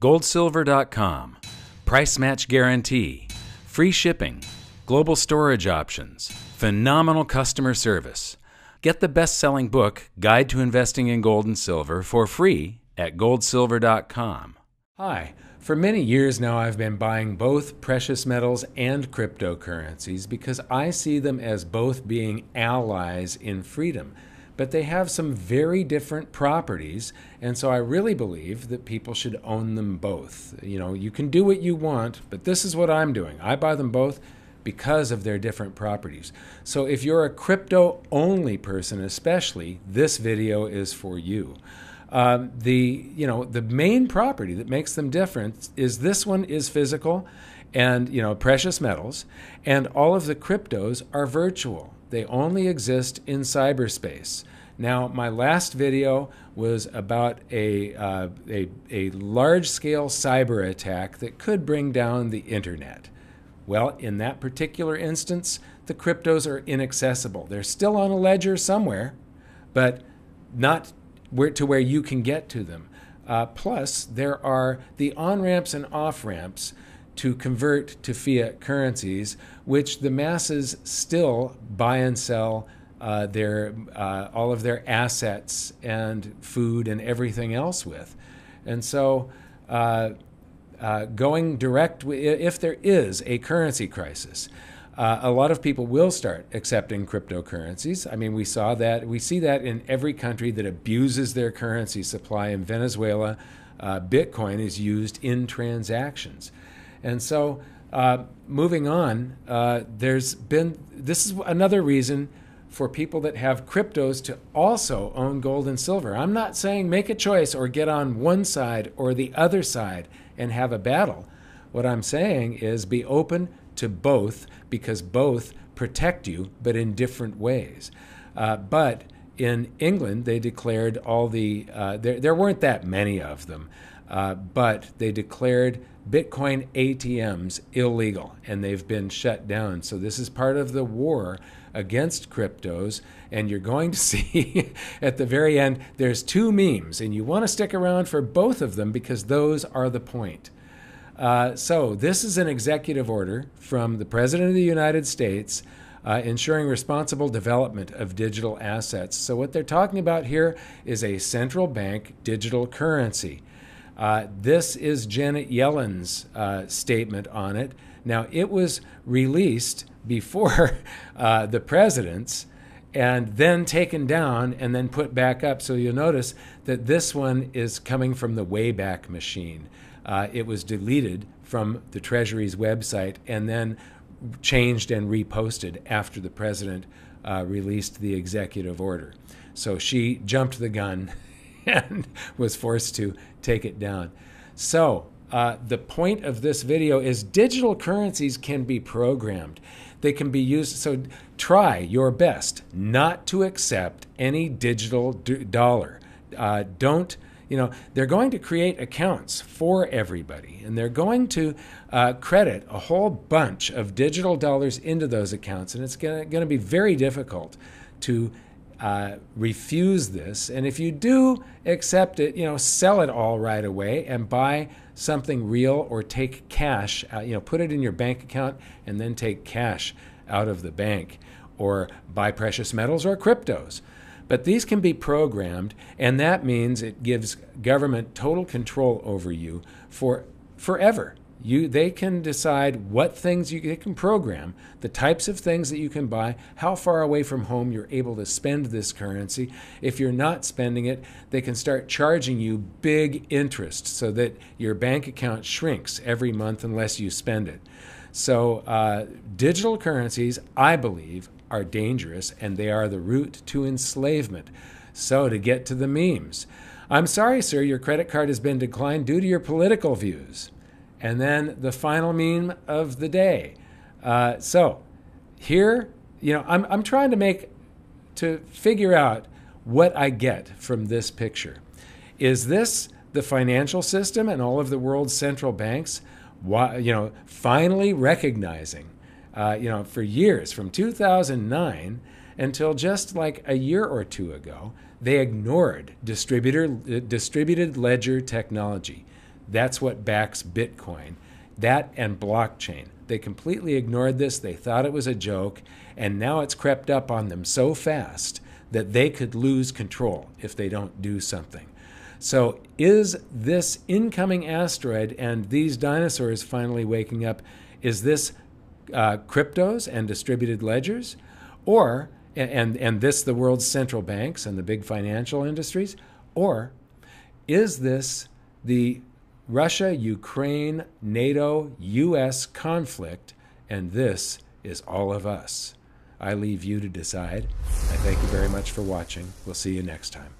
goldsilver.com. Price match guarantee, free shipping, global storage options, phenomenal customer service. Get the best selling book, Guide to Investing in Gold and Silver, for free at goldsilver.com. Hi. For many years now, I've been buying both precious metals and cryptocurrencies because I see them as both being allies in freedom. But they have some very different properties, and so I really believe that people should own them both. You know, you can do what you want, but this is what I'm doing. I buy them both because of their different properties. So if you're a crypto only person, especially, this video is for you. Um, the you know the main property that makes them different is this one is physical, and you know precious metals, and all of the cryptos are virtual. They only exist in cyberspace. Now, my last video was about a, uh, a, a large scale cyber attack that could bring down the internet. Well, in that particular instance, the cryptos are inaccessible. They're still on a ledger somewhere, but not where, to where you can get to them. Uh, plus, there are the on ramps and off ramps to convert to fiat currencies, which the masses still buy and sell uh, their uh, all of their assets and food and everything else with. And so, uh, uh going direct, if there is a currency crisis, uh, a lot of people will start accepting cryptocurrencies. I mean, we saw that. We see that in every country that abuses their currency supply. In Venezuela, uh, Bitcoin is used in transactions. And so, uh, moving on, uh, there's been this is another reason for people that have cryptos to also own gold and silver. I'm not saying make a choice or get on one side or the other side and have a battle. What I'm saying is be open to both because both protect you, but in different ways. Uh, but in England, they declared all the, uh, there, there weren't that many of them, uh, but they declared Bitcoin ATMs illegal and they've been shut down. So this is part of the war against cryptos. And you're going to see at the very end, there's two memes, and you want to stick around for both of them because those are the point. Uh, so, this is an executive order from the President of the United States uh, ensuring responsible development of digital assets. So, what they're talking about here is a central bank digital currency. Uh, this is Janet Yellen's uh, statement on it. Now, it was released before uh, the president's and then taken down and then put back up. So you'll notice that this one is coming from the Wayback Machine uh, it was deleted from the Treasury's website and then changed and reposted after the president uh, released the executive order. So she jumped the gun and was forced to take it down. So uh, the point of this video is digital currencies can be programmed. They can be used. So try your best not to accept any digital dollar. Uh, don't you know, they're going to create accounts for everybody, and they're going to uh, credit a whole bunch of digital dollars into those accounts, and it's going to be very difficult to uh, refuse this. And if you do accept it, you know, sell it all right away and buy something real or take cash. Uh, you know, put it in your bank account and then take cash out of the bank, or buy precious metals or cryptos. But these can be programmed, and that means it gives government total control over you for forever. You, they can decide what things you they can program, the types of things that you can buy, how far away from home you're able to spend this currency. If you're not spending it, they can start charging you big interest so that your bank account shrinks every month unless you spend it. So, uh, digital currencies, I believe, are dangerous and they are the route to enslavement. So, to get to the memes, I'm sorry, sir, your credit card has been declined due to your political views. And then the final meme of the day. Uh, so, here, you know, I'm, I'm trying to make, to figure out what I get from this picture. Is this the financial system and all of the world's central banks, you know, finally recognizing uh, you know, for years, from 2009 until just like a year or two ago, they ignored distributor, distributed ledger technology. That's what backs Bitcoin. That and blockchain. They completely ignored this. They thought it was a joke. And now it's crept up on them so fast that they could lose control if they don't do something. So, is this incoming asteroid and these dinosaurs finally waking up, is this uh, cryptos and distributed ledgers? Or, and, and this the world's central banks and the big financial industries? Or is this the Russia, Ukraine, NATO, US conflict, and this is all of us? I leave you to decide. I thank you very much for watching. We'll see you next time.